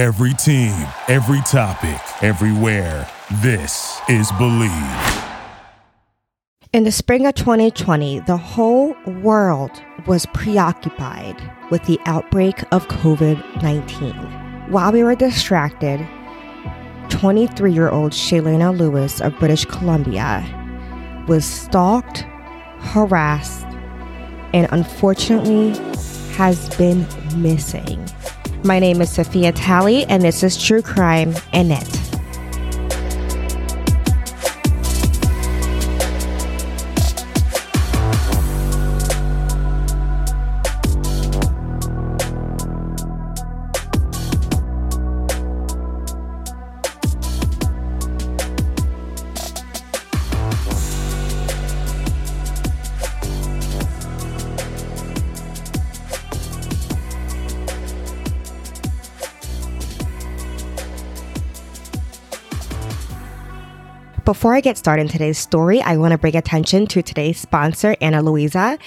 Every team, every topic, everywhere. This is Bleav. In the spring of 2020, the whole world was preoccupied with the outbreak of COVID 19. While we were distracted, 23 year old Shaylanna Lewis of British Columbia was stalked, harassed, and unfortunately has been missing. My name is Sophia Talley, and this is True Crime in It. Before I get started in today's story, I want to bring attention to today's sponsor, Ana Luisa.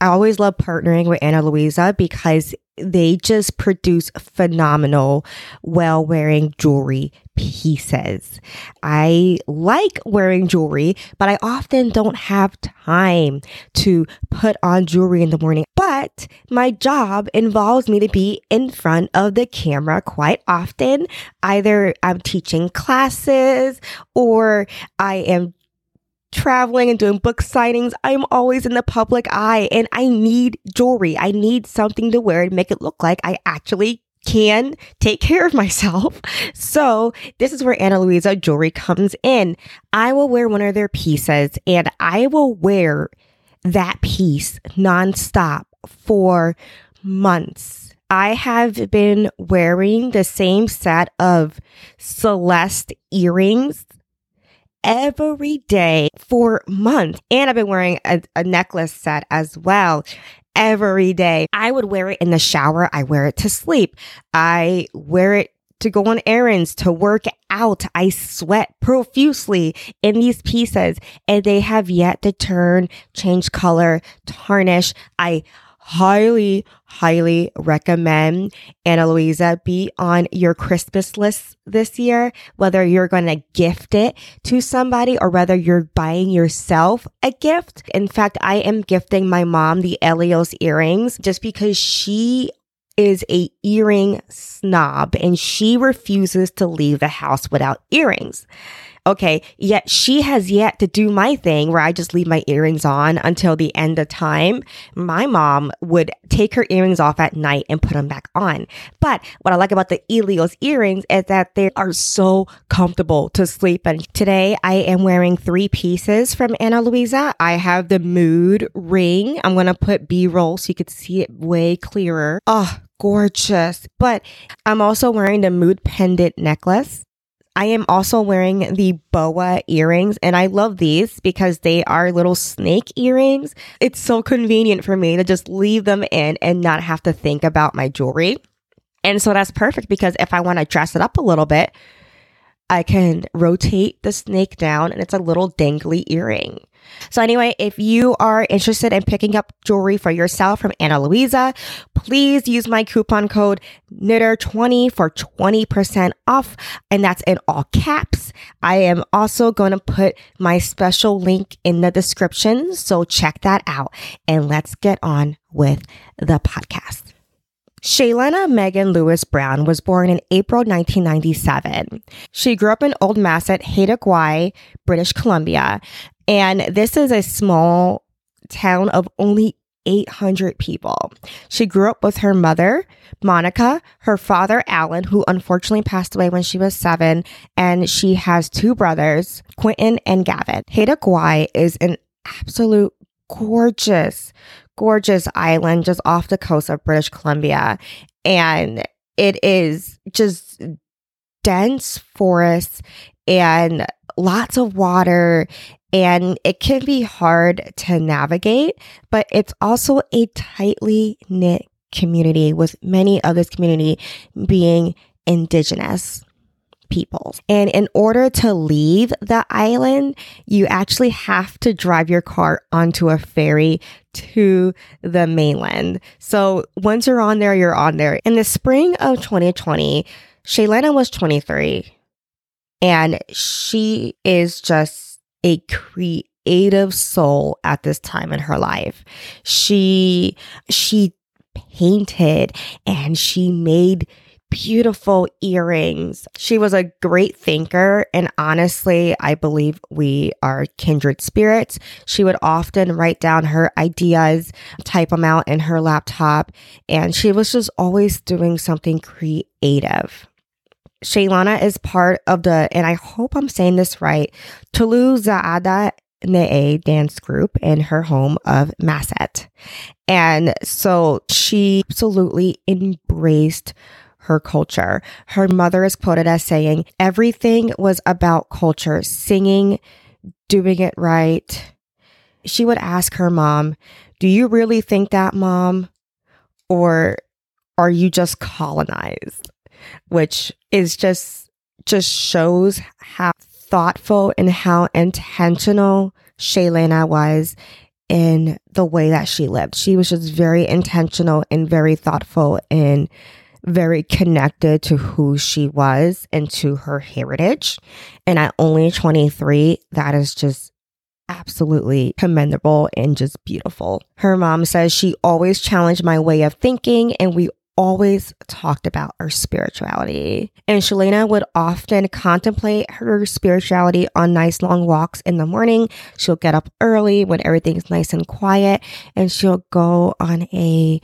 I always love partnering with Ana Luisa because they just produce phenomenal, well wearing jewelry pieces. I like wearing jewelry, but I often don't have time to put on jewelry in the morning. But my job involves me to be in front of the camera quite often. Either I'm teaching classes or I am traveling and doing book signings, I'm always in the public eye and I need jewelry. I need something to wear and make it look like I actually can take care of myself. So this is where Ana Luisa jewelry comes in. I will wear one of their pieces and I will wear that piece nonstop for months. I have been wearing the same set of Celeste earrings every day for months. And I've been wearing a, a necklace set as well every day. I would wear it in the shower. I wear it to sleep. I wear it to go on errands, to work out. I sweat profusely in these pieces and they have yet to turn, change color, tarnish. I highly, highly recommend Ana Luisa be on your Christmas list this year, whether you're going to gift it to somebody or whether you're buying yourself a gift. In fact, I am gifting my mom the Elios earrings just because she is a earring snob and she refuses to leave the house without earrings. Okay. Yet she has yet to do my thing where I just leave my earrings on until the end of time. My mom would take her earrings off at night and put them back on. But what I like about the Elios earrings is that they are so comfortable to sleep in. Today I am wearing three pieces from Ana Luisa. I have the mood ring. I'm going to put B roll so you could see it way clearer. Oh, gorgeous. But I'm also wearing the mood pendant necklace. I am also wearing the boa earrings and I love these because they are little snake earrings. It's so convenient for me to just leave them in and not have to think about my jewelry. And so that's perfect because if I want to dress it up a little bit, I can rotate the snake down and it's a little dangly earring. So anyway, if you are interested in picking up jewelry for yourself from Ana Luisa, please use my coupon code KNITTER20 for 20% off. And that's in all caps. I am also going to put my special link in the description. So check that out and let's get on with the podcast. Shaylanna Megan Lewis Brown was born in April 1997. She grew up in Old Masset, Haida Gwaii, British Columbia, and this is a small town of only 800 people. She grew up with her mother, Monica, her father, Alan, who unfortunately passed away when she was seven, and she has two brothers, Quentin and Gavin. Haida Gwaii is an absolute gorgeous, gorgeous island just off the coast of British Columbia. And it is just dense forests and lots of water and it can be hard to navigate, but it's also a tightly knit community with many of this community being indigenous. Peoples. And in order to leave the island, you actually have to drive your car onto a ferry to the mainland. So once you're on there, you're on there. In the spring of 2020, Shaylanna was 23 and she is just a creative soul at this time in her life. She she painted and she made beautiful earrings. She was a great thinker, and honestly, I believe we are kindred spirits. She would often write down her ideas, type them out in her laptop, and she was just always doing something creative. Shaylanna is part of the, and I hope I'm saying this right, Tulu Zaada Ne'e dance group in her home of Masset. And so she absolutely embraced her culture. Her mother is quoted as saying, everything was about culture, singing, doing it right. She would ask her mom, Do you really think that, mom? Or are you just colonized? Which is just, just shows how thoughtful and how intentional Shaylanna was in the way that she lived. She was just very intentional and very thoughtful in very connected to who she was and to her heritage. And at only 23, that is just absolutely commendable and just beautiful. Her mom says she always challenged my way of thinking and we always talked about our spirituality. And Shaylanna would often contemplate her spirituality on nice long walks in the morning. She'll get up early when everything's nice and quiet and she'll go on a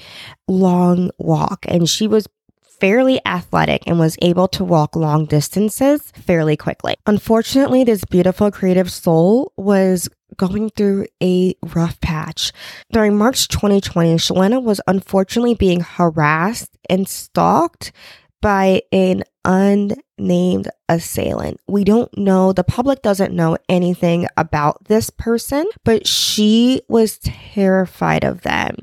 long walk. And she was fairly athletic and was able to walk long distances fairly quickly. Unfortunately, this beautiful creative soul was going through a rough patch. During March 2020, Shaylanna was unfortunately being harassed and stalked by an unnamed assailant. We don't know, the public doesn't know anything about this person, but she was terrified of them.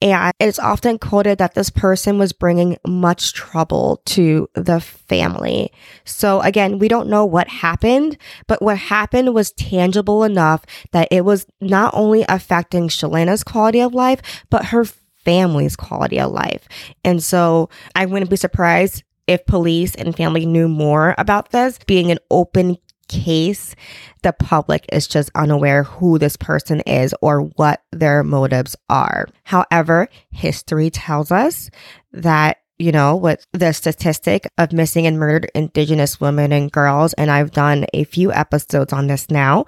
And it's often quoted that this person was bringing much trouble to the family. So again, we don't know what happened, but what happened was tangible enough that it was not only affecting Shaylanna's quality of life, but her family's quality of life. And so I wouldn't be surprised if police and family knew more about this, being an open case, the public is just unaware who this person is or what their motives are. However, history tells us that you know, with the statistic of missing and murdered Indigenous women and girls. And I've done a few episodes on this now,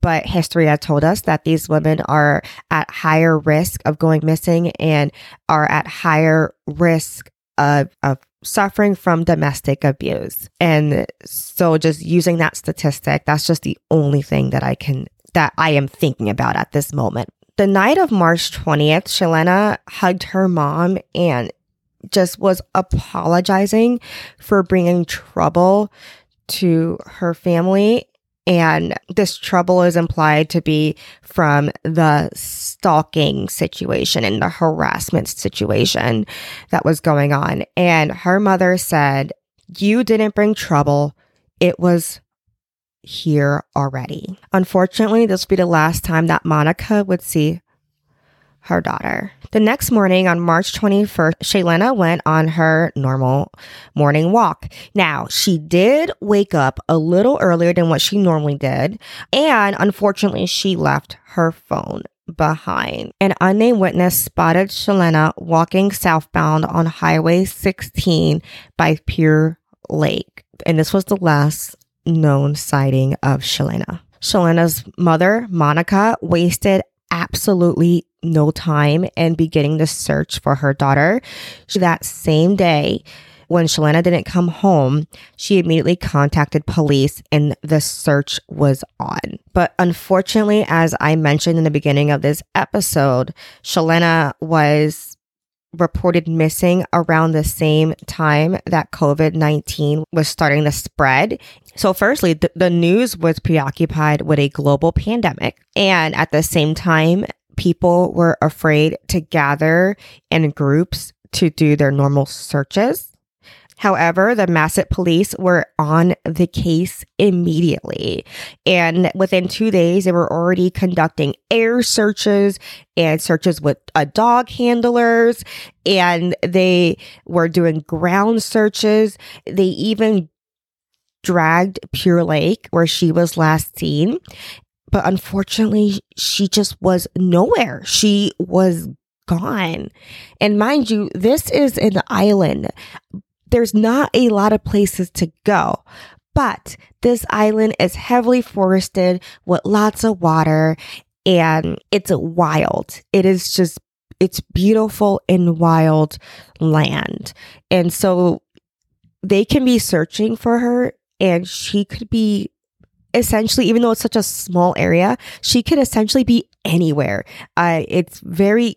but history has told us that these women are at higher risk of going missing and are at higher risk of, of suffering from domestic abuse. And so just using that statistic, that's just the only thing that I can, that I am thinking about at this moment. The night of March 20th, Shaylanna hugged her mom and just was apologizing for bringing trouble to her family and this trouble is implied to be from the stalking situation and the harassment situation that was going on. And her mother said, You didn't bring trouble. It was here already. Unfortunately, this would be the last time that Monica would see her daughter. The next morning on March 21st, Shaylanna went on her normal morning walk. Now, she did wake up a little earlier than what she normally did, and unfortunately, she left her phone behind. An unnamed witness spotted Shaylanna walking southbound on Highway 16 by Pure Lake, and this was the last known sighting of Shaylanna. Shaylanna's mother, Monica, wasted absolutely no time in beginning the search for her daughter. That same day, when Shaylanna didn't come home, she immediately contacted police and the search was on. But unfortunately, as I mentioned in the beginning of this episode, Shaylanna was reported missing around the same time that COVID 19 was starting to spread. So, firstly, th- the news was preoccupied with a global pandemic. And at the same time, people were afraid to gather in groups to do their normal searches. However, the Masset police were on the case immediately. And within two days, they were already conducting air searches and searches with uh, dog handlers. And they were doing ground searches. They even dragged Pure Lake, where she was last seen. But unfortunately, she just was nowhere. She was gone. And mind you, this is an island. There's not a lot of places to go. But this island is heavily forested with lots of water and it's wild. It is just, it's beautiful and wild land. And so they can be searching for her and she could be essentially, even though it's such a small area, she could essentially be anywhere. Uh, it's very,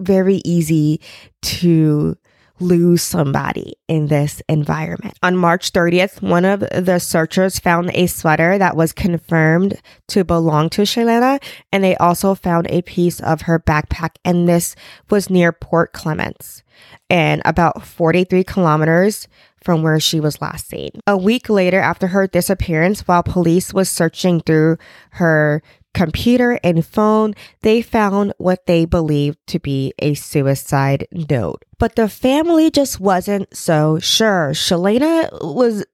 very easy to lose somebody in this environment. On March 30th, one of the searchers found a sweater that was confirmed to belong to Shaylanna, and they also found a piece of her backpack, and this was near Port Clements and about 43 kilometers from where she was last seen. A week later, after her disappearance, while police was searching through her computer and phone, they found what they believed to be a suicide note. But the family just wasn't so sure. Shaylanna was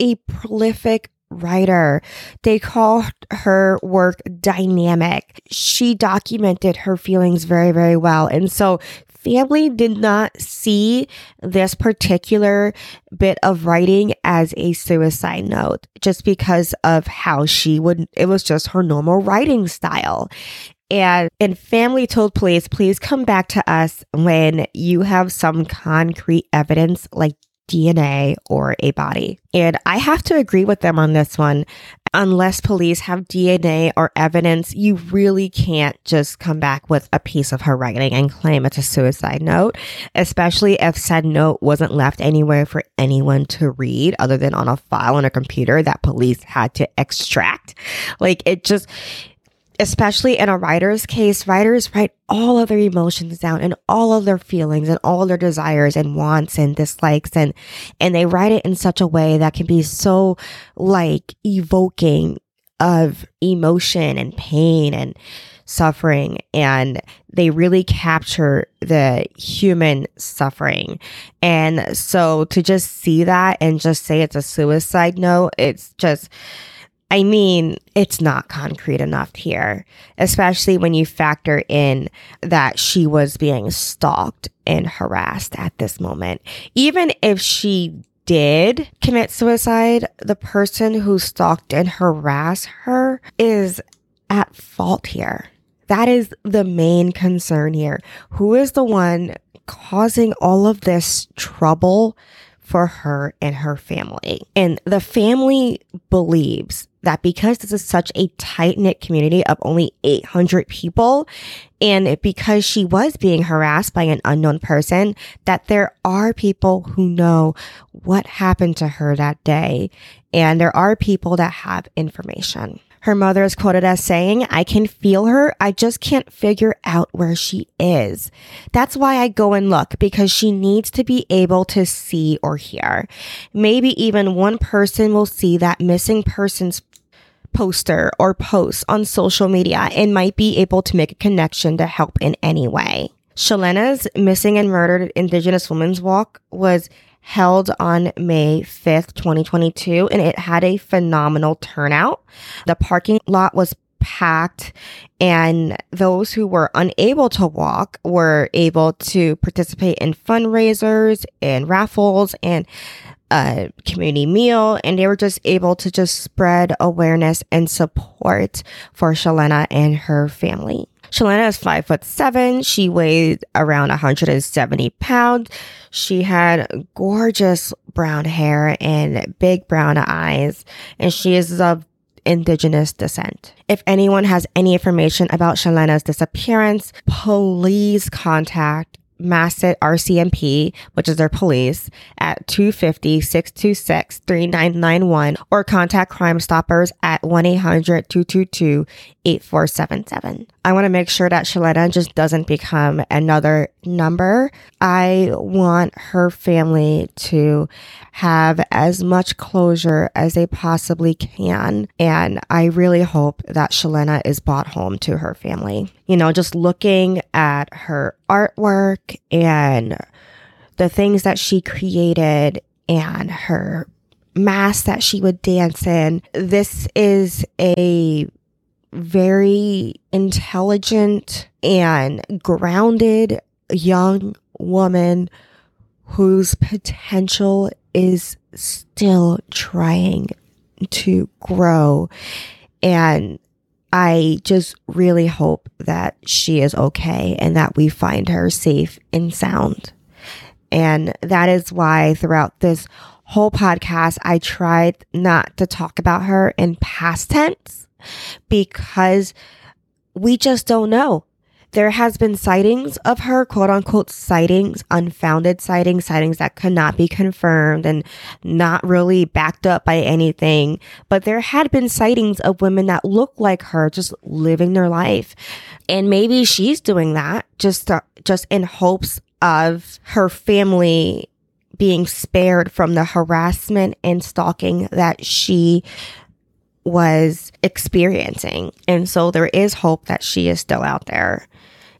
a prolific writer. They called her work dynamic. She documented her feelings very, very well. And so family did not see this particular bit of writing as a suicide note just because of how she would, it was just her normal writing style. And, and family told police, please come back to us when you have some concrete evidence like DNA or a body. And I have to agree with them on this one. Unless police have DNA or evidence, you really can't just come back with a piece of her writing and claim it's a suicide note, especially if said note wasn't left anywhere for anyone to read other than on a file on a computer that police had to extract. Like it just, especially in a writer's case, writers write all of their emotions down and all of their feelings and all their desires and wants and dislikes and and they write it in such a way that can be so like evoking of emotion and pain and suffering and they really capture the human suffering. And so to just see that and just say it's a suicide note, it's just I mean, it's not concrete enough here, especially when you factor in that she was being stalked and harassed at this moment. Even if she did commit suicide, the person who stalked and harassed her is at fault here. That is the main concern here. Who is the one causing all of this trouble for her and her family? And the family believes that because this is such a tight knit community of only 800 people, and because she was being harassed by an unknown person, that there are people who know what happened to her that day. And there are people that have information. Her mother is quoted as saying, I can feel her. I just can't figure out where she is. That's why I go and look because she needs to be able to see or hear. Maybe even one person will see that missing person's poster or post on social media and might be able to make a connection to help in any way. Shaylanna's Missing and Murdered Indigenous Women's Walk was held on May 5th, 2022, and it had a phenomenal turnout. The parking lot was packed and those who were unable to walk were able to participate in fundraisers and raffles and a community meal and they were just able to just spread awareness and support for Shaylanna and her family. Shaylanna is five foot seven. She weighed around 170 pounds. She had gorgeous brown hair and big brown eyes, and she is of indigenous descent. If anyone has any information about Shaylanna's disappearance, please contact Masset RCMP, which is their police, at 250 626 3991 or contact Crime Stoppers at 1 800 222 8477. I want to make sure that Shaylanna just doesn't become another number. I want her family to have as much closure as they possibly can. And I really hope that Shaylanna is brought home to her family. You know, just looking at her artwork and the things that she created and her mass that she would dance in. This is a very intelligent and grounded young woman whose potential is still trying to grow. And I just really hope that she is okay and that we find her safe and sound. And that is why throughout this whole podcast, I tried not to talk about her in past tense because we just don't know. There has been sightings of her, quote unquote sightings, unfounded sightings, sightings that could not be confirmed and not really backed up by anything. But there had been sightings of women that look like her just living their life. And maybe she's doing that just, to, just in hopes of her family being spared from the harassment and stalking that she was experiencing. And so there is hope that she is still out there.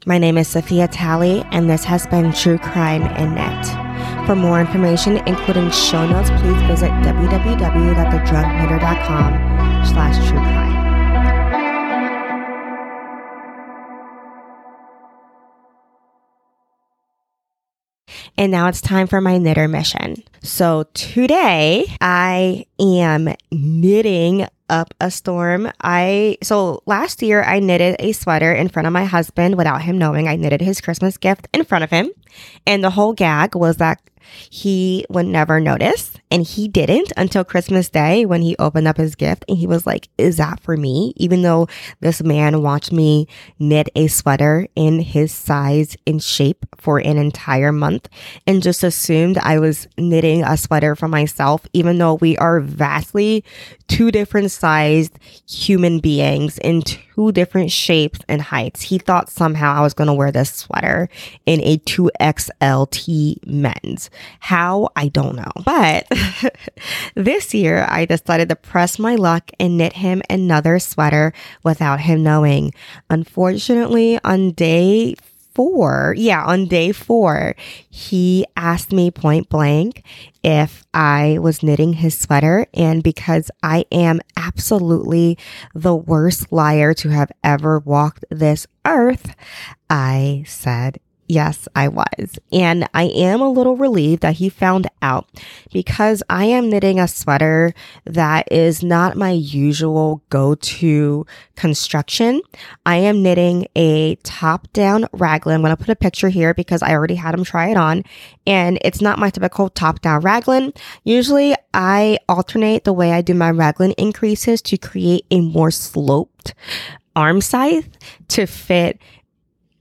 My name is Sophia Talley, and this has been True Crime in Net. For more information, including show notes, please visit www.thedrunkknitter.com slash true crime. And now it's time for my knitter mission. So today I am knitting up a storm. I so last year I knitted a sweater in front of my husband without him knowing. I knitted his Christmas gift in front of him. And the whole gag was that he would never notice. And he didn't until Christmas Day when he opened up his gift and he was like, Is that for me? Even though this man watched me knit a sweater in his size and shape for an entire month and just assumed I was knitting a sweater for myself, even though we are vastly two different sized human beings in two different shapes and heights. He thought somehow I was going to wear this sweater in a 2XLT men's. How? I don't know. But this year, I decided to press my luck and knit him another sweater without him knowing. Unfortunately, on day four, yeah, on day four, he asked me point blank if I was knitting his sweater. And because I am absolutely the worst liar to have ever walked this earth, I said Yes, I was. And I am a little relieved that he found out because I am knitting a sweater that is not my usual go to construction. I am knitting a top down raglan. I'm going to put a picture here because I already had him try it on and it's not my typical top down raglan. Usually I alternate the way I do my raglan increases to create a more sloped armscye to fit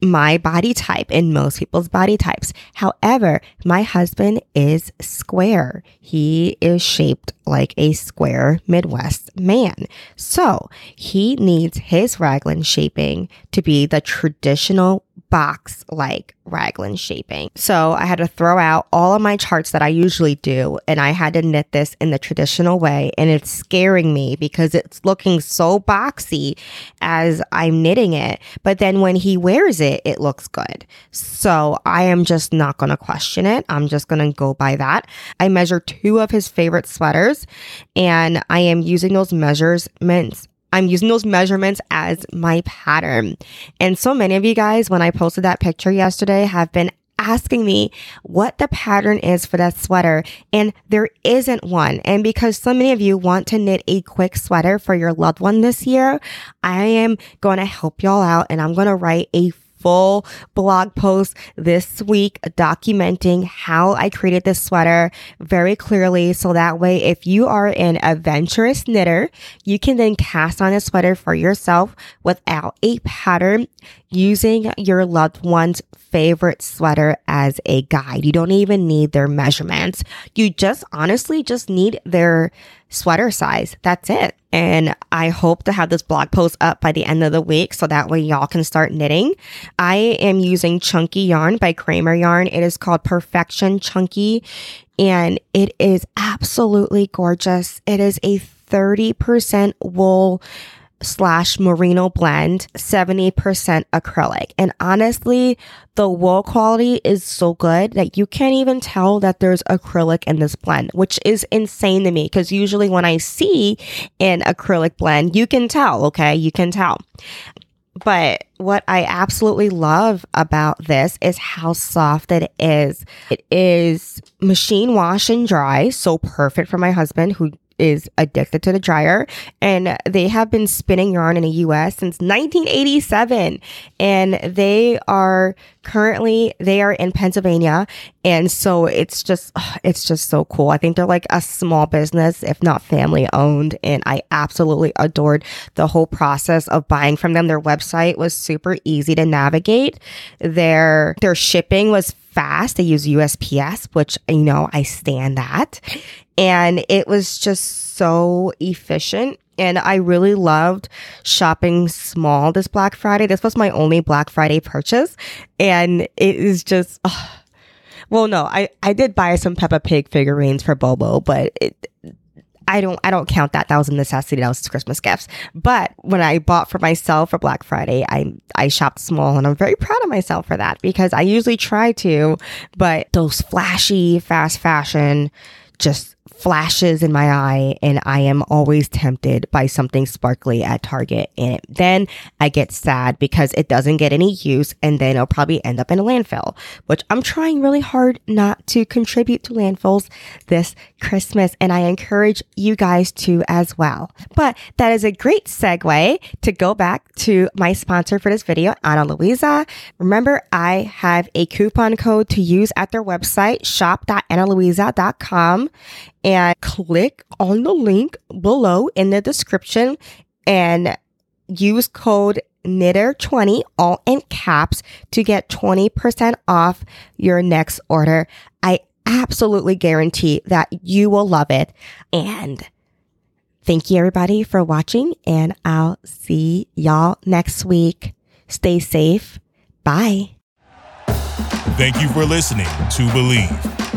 my body type and most people's body types. However, my husband is square. He is shaped like a square Midwest man. So he needs his raglan shaping to be the traditional box like raglan shaping. So I had to throw out all of my charts that I usually do and I had to knit this in the traditional way and it's scaring me because it's looking so boxy as I'm knitting it. But then when he wears it, it looks good. So I am just not going to question it. I'm just going to go by that. I measure two of his favorite sweaters and I am using those measurements I'm using those measurements as my pattern. And so many of you guys, when I posted that picture yesterday, have been asking me what the pattern is for that sweater and there isn't one. And because so many of you want to knit a quick sweater for your loved one this year, I am going to help y'all out and I'm going to write a full blog post this week documenting how I created this sweater very clearly. So that way, if you are an adventurous knitter, you can then cast on a sweater for yourself without a pattern using your loved one's favorite sweater as a guide. You don't even need their measurements. You just honestly just need their sweater size. That's it. And I hope to have this blog post up by the end of the week so that way y'all can start knitting. I am using Chunky Yarn by Kraemer Yarn. It is called Perfection Chunky and it is absolutely gorgeous. It is a 30% wool slash merino blend, 70% acrylic. And honestly, the wool quality is so good that you can't even tell that there's acrylic in this blend, which is insane to me because usually when I see an acrylic blend, you can tell, okay? You can tell. But what I absolutely love about this is how soft it is. It is machine wash and dry, so perfect for my husband who is addicted to the dryer and they have been spinning yarn in the US since 1987 and they are currently they are in Pennsylvania and so it's just it's just so cool. I think they're like a small business if not family owned and I absolutely adored the whole process of buying from them. Their website was super easy to navigate. Their their shipping was fast. They use USPS, which you know I stand that. And it was just so efficient. And I really loved shopping small this Black Friday. This was my only Black Friday purchase. And it is just, oh. well, no, I, I did buy some Peppa Pig figurines for Bobo, but it, I don't I don't count that. That was a necessity. That was Christmas gifts. But when I bought for myself for Black Friday, I I shopped small and I'm very proud of myself for that because I usually try to, but those flashy fast fashion just flashes in my eye and I am always tempted by something sparkly at Target. And then I get sad because it doesn't get any use and then it'll probably end up in a landfill, which I'm trying really hard not to contribute to landfills this Christmas. And I encourage you guys to as well. But that is a great segue to go back to my sponsor for this video, Ana Luisa. Remember, I have a coupon code to use at their website, shop.analuisa.com and click on the link below in the description and use code knitter20 all in caps to get 20% off your next order. I absolutely guarantee that you will love it. And thank you everybody for watching and I'll see y'all next week. Stay safe. Bye. Thank you for listening to Bleav.